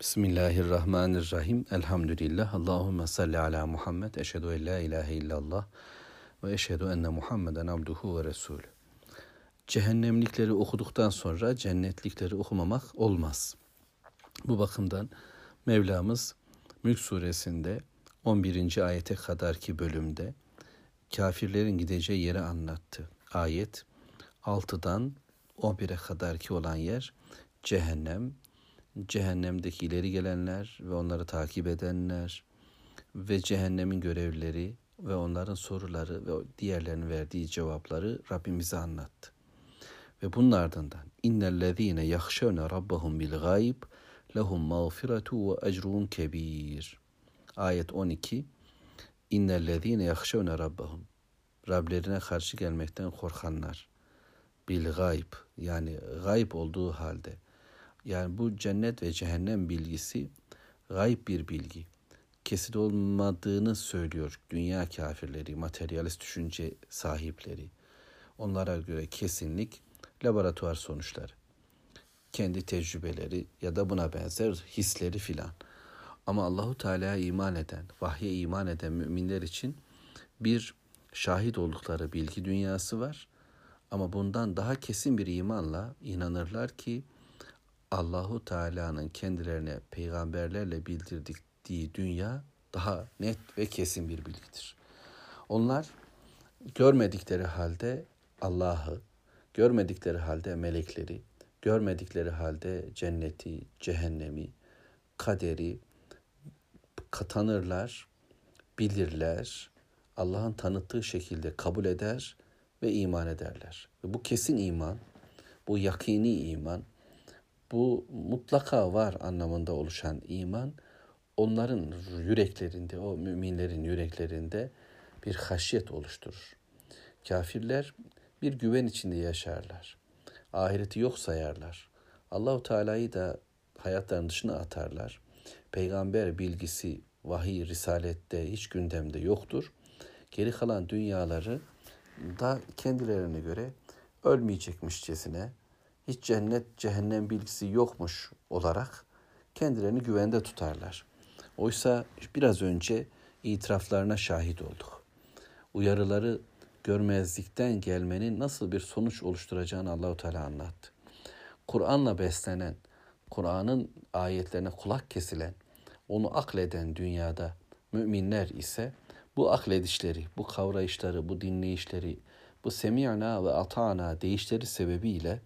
Bismillahirrahmanirrahim. Elhamdülillah. Allahümme salli ala Muhammed. Eşhedü en la ilahe illallah. Ve eşhedü enne Muhammeden abduhu ve resulü. Cehennemlikleri okuduktan sonra cennetlikleri okumamak olmaz. Bu bakımdan Mevlamız Mülk suresinde 11. ayete kadarki bölümde kafirlerin gideceği yeri anlattı. Ayet 6'dan 11'e kadarki olan yer cehennem, cehennemdeki ileri gelenler ve onları takip edenler ve cehennemin görevlileri ve onların soruları ve diğerlerinin verdiği cevapları Rabbimize anlattı. Ve bunun ardından innellezine yahşevne rabbahum bil gayb lehum mağfiretu ve ecrun kebir. Ayet 12 İnnellezine yahşevne rabbahum Rablerine karşı gelmekten korkanlar bil gayb yani gayb olduğu halde yani bu cennet ve cehennem bilgisi gayb bir bilgi. Kesin olmadığını söylüyor dünya kafirleri, materyalist düşünce sahipleri. Onlara göre kesinlik laboratuvar sonuçları. Kendi tecrübeleri ya da buna benzer hisleri filan. Ama Allahu Teala'ya iman eden, vahye iman eden müminler için bir şahit oldukları bilgi dünyası var. Ama bundan daha kesin bir imanla inanırlar ki Allahu Teala'nın kendilerine peygamberlerle bildirdiği dünya daha net ve kesin bir bilgidir. Onlar görmedikleri halde Allah'ı, görmedikleri halde melekleri, görmedikleri halde cenneti, cehennemi, kaderi tanırlar, bilirler, Allah'ın tanıttığı şekilde kabul eder ve iman ederler. Ve bu kesin iman, bu yakini iman, bu mutlaka var anlamında oluşan iman onların yüreklerinde, o müminlerin yüreklerinde bir haşyet oluşturur. Kafirler bir güven içinde yaşarlar. Ahireti yok sayarlar. Allahu Teala'yı da hayatlarının dışına atarlar. Peygamber bilgisi, vahiy, risalette hiç gündemde yoktur. Geri kalan dünyaları da kendilerine göre ölmeyecekmişçesine, hiç cennet cehennem bilgisi yokmuş olarak kendilerini güvende tutarlar. Oysa biraz önce itiraflarına şahit olduk. Uyarıları görmezlikten gelmenin nasıl bir sonuç oluşturacağını Allahu Teala anlattı. Kur'an'la beslenen, Kur'an'ın ayetlerine kulak kesilen, onu akleden dünyada müminler ise bu akledişleri, bu kavrayışları, bu dinleyişleri, bu semi'na ve ata'na deyişleri sebebiyle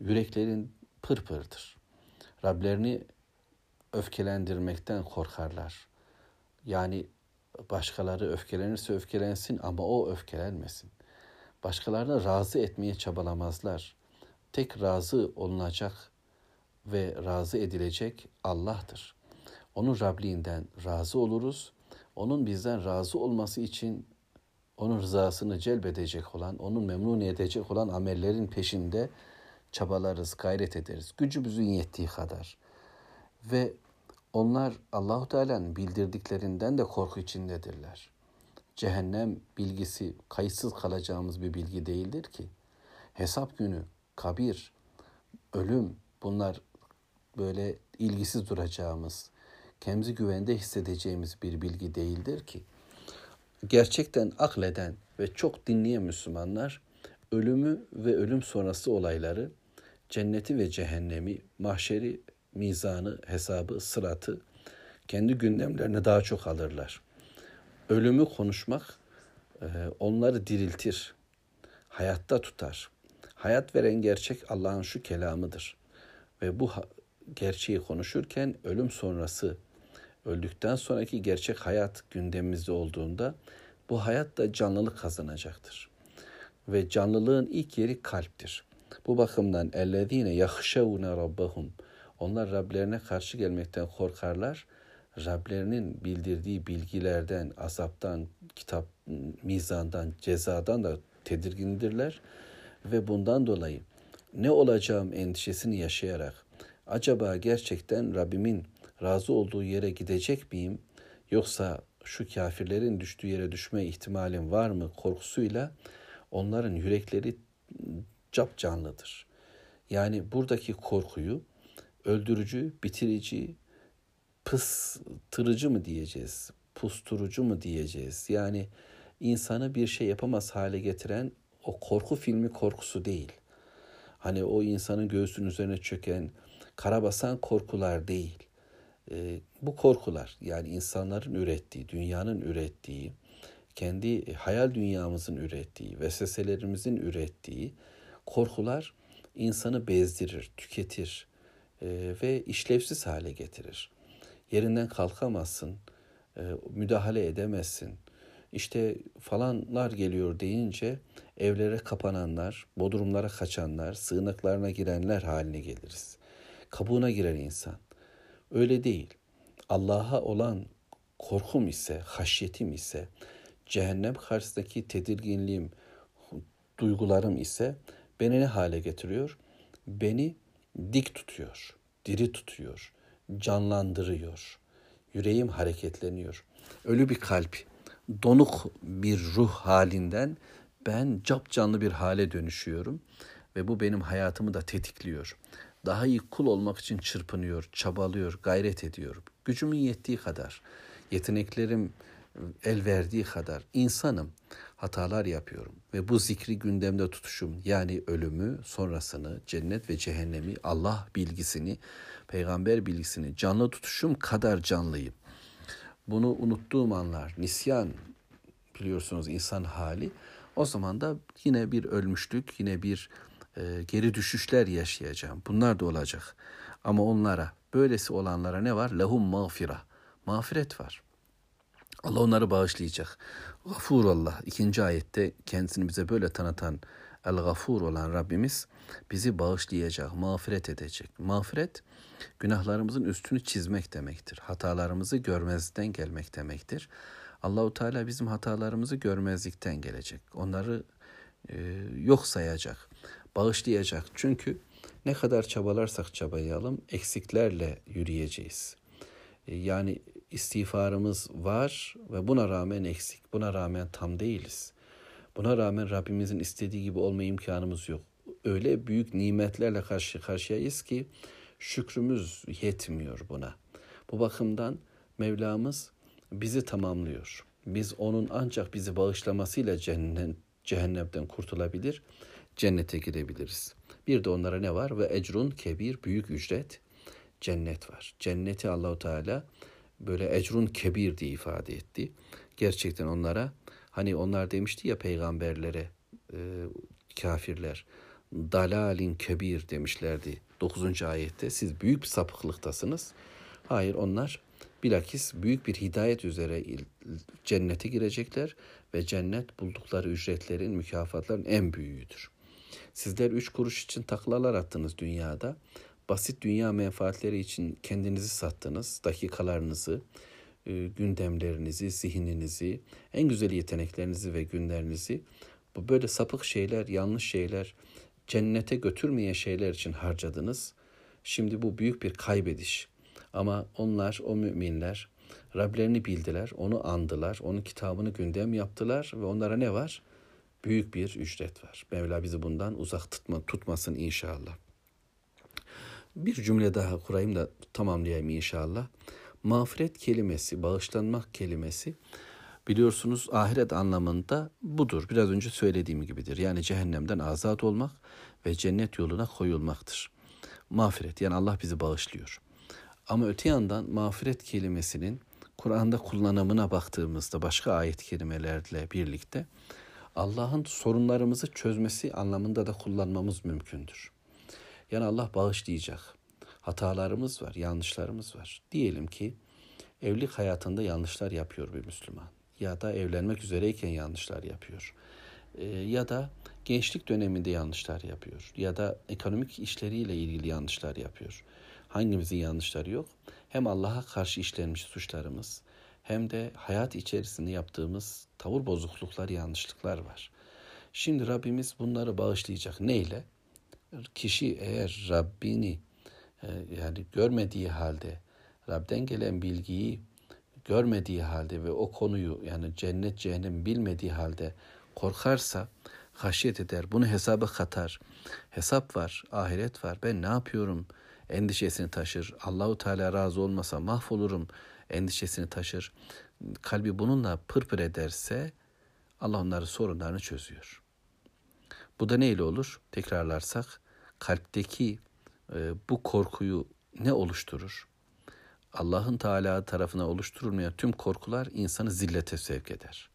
yüreklerin pırpırdır. Rablerini öfkelendirmekten korkarlar. Yani başkaları öfkelenirse öfkelensin ama o öfkelenmesin. Başkalarını razı etmeye çabalamazlar. Tek razı olunacak ve razı edilecek Allah'tır. Onun Rabliğinden razı oluruz. Onun bizden razı olması için onun rızasını celbedecek olan, onun memnun edecek olan amellerin peşinde çabalarız, gayret ederiz. Gücümüzün yettiği kadar. Ve onlar Allahu Teala'nın bildirdiklerinden de korku içindedirler. Cehennem bilgisi kayıtsız kalacağımız bir bilgi değildir ki. Hesap günü, kabir, ölüm bunlar böyle ilgisiz duracağımız, kendimizi güvende hissedeceğimiz bir bilgi değildir ki. Gerçekten akleden ve çok dinleyen Müslümanlar ölümü ve ölüm sonrası olayları cenneti ve cehennemi, mahşeri, mizanı, hesabı, sıratı kendi gündemlerine daha çok alırlar. Ölümü konuşmak e, onları diriltir, hayatta tutar. Hayat veren gerçek Allah'ın şu kelamıdır. Ve bu gerçeği konuşurken ölüm sonrası, öldükten sonraki gerçek hayat gündemimizde olduğunda bu hayat da canlılık kazanacaktır. Ve canlılığın ilk yeri kalptir. Bu bakımdan ellezine yahşevune rabbahum. Onlar Rablerine karşı gelmekten korkarlar. Rablerinin bildirdiği bilgilerden, azaptan, kitap, mizandan, cezadan da tedirgindirler. Ve bundan dolayı ne olacağım endişesini yaşayarak acaba gerçekten Rabbimin razı olduğu yere gidecek miyim yoksa şu kafirlerin düştüğü yere düşme ihtimalim var mı korkusuyla onların yürekleri cap canlıdır. Yani buradaki korkuyu öldürücü, bitirici, pıstırıcı mı diyeceğiz, pusturucu mu diyeceğiz? Yani insanı bir şey yapamaz hale getiren o korku filmi korkusu değil. Hani o insanın göğsünün üzerine çöken, karabasan korkular değil. E, bu korkular yani insanların ürettiği, dünyanın ürettiği, kendi hayal dünyamızın ürettiği, vesveselerimizin ürettiği korkular insanı bezdirir, tüketir e, ve işlevsiz hale getirir. Yerinden kalkamazsın, e, müdahale edemezsin. İşte falanlar geliyor deyince evlere kapananlar, bodrumlara kaçanlar, sığınaklarına girenler haline geliriz. Kabuğuna girer insan. Öyle değil. Allah'a olan korkum ise, haşyetim ise, cehennem karşısındaki tedirginliğim, duygularım ise beni ne hale getiriyor? Beni dik tutuyor, diri tutuyor, canlandırıyor. Yüreğim hareketleniyor. Ölü bir kalp, donuk bir ruh halinden ben cap canlı bir hale dönüşüyorum ve bu benim hayatımı da tetikliyor. Daha iyi kul olmak için çırpınıyor, çabalıyor, gayret ediyor. Gücümün yettiği kadar, yeteneklerim el verdiği kadar insanım. Hatalar yapıyorum ve bu zikri gündemde tutuşum yani ölümü, sonrasını, cennet ve cehennemi, Allah bilgisini, peygamber bilgisini canlı tutuşum kadar canlıyım. Bunu unuttuğum anlar, nisyan biliyorsunuz insan hali. O zaman da yine bir ölmüşlük, yine bir e, geri düşüşler yaşayacağım. Bunlar da olacak. Ama onlara, böylesi olanlara ne var? Lehum mağfira. Mağfiret var. Allah onları bağışlayacak. Gafur Allah. ikinci ayette kendisini bize böyle tanıtan El Gafur olan Rabbimiz bizi bağışlayacak, mağfiret edecek. Mağfiret günahlarımızın üstünü çizmek demektir. Hatalarımızı görmezden gelmek demektir. Allahu Teala bizim hatalarımızı görmezlikten gelecek. Onları e, yok sayacak, bağışlayacak. Çünkü ne kadar çabalarsak çabayalım eksiklerle yürüyeceğiz. E, yani istiğfarımız var ve buna rağmen eksik. Buna rağmen tam değiliz. Buna rağmen Rabbimizin istediği gibi olma imkanımız yok. Öyle büyük nimetlerle karşı karşıyayız ki şükrümüz yetmiyor buna. Bu bakımdan Mevlamız bizi tamamlıyor. Biz onun ancak bizi bağışlamasıyla cennet, cehennemden kurtulabilir, cennete girebiliriz. Bir de onlara ne var? Ve ecrun kebir, büyük ücret, cennet var. Cenneti Allahu Teala böyle ecrun kebir diye ifade etti. Gerçekten onlara hani onlar demişti ya peygamberlere e, kafirler dalalin kebir demişlerdi 9. ayette. Siz büyük bir sapıklıktasınız. Hayır onlar bilakis büyük bir hidayet üzere cennete girecekler ve cennet buldukları ücretlerin, mükafatların en büyüğüdür. Sizler üç kuruş için taklalar attınız dünyada basit dünya menfaatleri için kendinizi sattınız, dakikalarınızı, e, gündemlerinizi, zihninizi, en güzel yeteneklerinizi ve günlerinizi bu böyle sapık şeyler, yanlış şeyler, cennete götürmeyen şeyler için harcadınız. Şimdi bu büyük bir kaybediş. Ama onlar, o müminler Rablerini bildiler, onu andılar, onun kitabını gündem yaptılar ve onlara ne var? Büyük bir ücret var. Mevla bizi bundan uzak tutma, tutmasın inşallah. Bir cümle daha kurayım da tamamlayayım inşallah. Mağfiret kelimesi, bağışlanmak kelimesi biliyorsunuz ahiret anlamında budur. Biraz önce söylediğim gibidir. Yani cehennemden azat olmak ve cennet yoluna koyulmaktır. Mağfiret yani Allah bizi bağışlıyor. Ama öte yandan mağfiret kelimesinin Kur'an'da kullanımına baktığımızda başka ayet kelimelerle birlikte Allah'ın sorunlarımızı çözmesi anlamında da kullanmamız mümkündür. Yani Allah bağışlayacak. Hatalarımız var, yanlışlarımız var. Diyelim ki evlilik hayatında yanlışlar yapıyor bir Müslüman. Ya da evlenmek üzereyken yanlışlar yapıyor. E, ya da gençlik döneminde yanlışlar yapıyor. Ya da ekonomik işleriyle ilgili yanlışlar yapıyor. Hangimizin yanlışları yok? Hem Allah'a karşı işlenmiş suçlarımız hem de hayat içerisinde yaptığımız tavır bozukluklar, yanlışlıklar var. Şimdi Rabbimiz bunları bağışlayacak. Neyle? Kişi eğer Rabbini e, yani görmediği halde Rab'den gelen bilgiyi görmediği halde ve o konuyu yani cennet cehennem bilmediği halde korkarsa haşyet eder. Bunu hesaba katar. Hesap var, ahiret var. Ben ne yapıyorum? endişesini taşır. Allahu Teala razı olmasa mahvolurum endişesini taşır. Kalbi bununla pırpır ederse Allah onların sorunlarını çözüyor. Bu da neyle olur? Tekrarlarsak kalpteki e, bu korkuyu ne oluşturur? Allah'ın Teala tarafına oluşturulmayan tüm korkular insanı zillete sevk eder.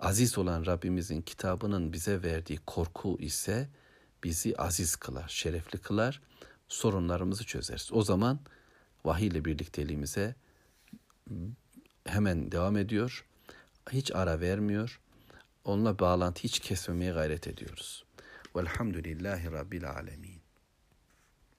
Aziz olan Rabbimizin kitabının bize verdiği korku ise bizi aziz kılar, şerefli kılar, sorunlarımızı çözeriz. O zaman vahiy ile birlikteliğimize hemen devam ediyor. Hiç ara vermiyor. Onunla bağlantı hiç kesmemeye gayret ediyoruz. Velhamdülillahi Rabbil Alemin.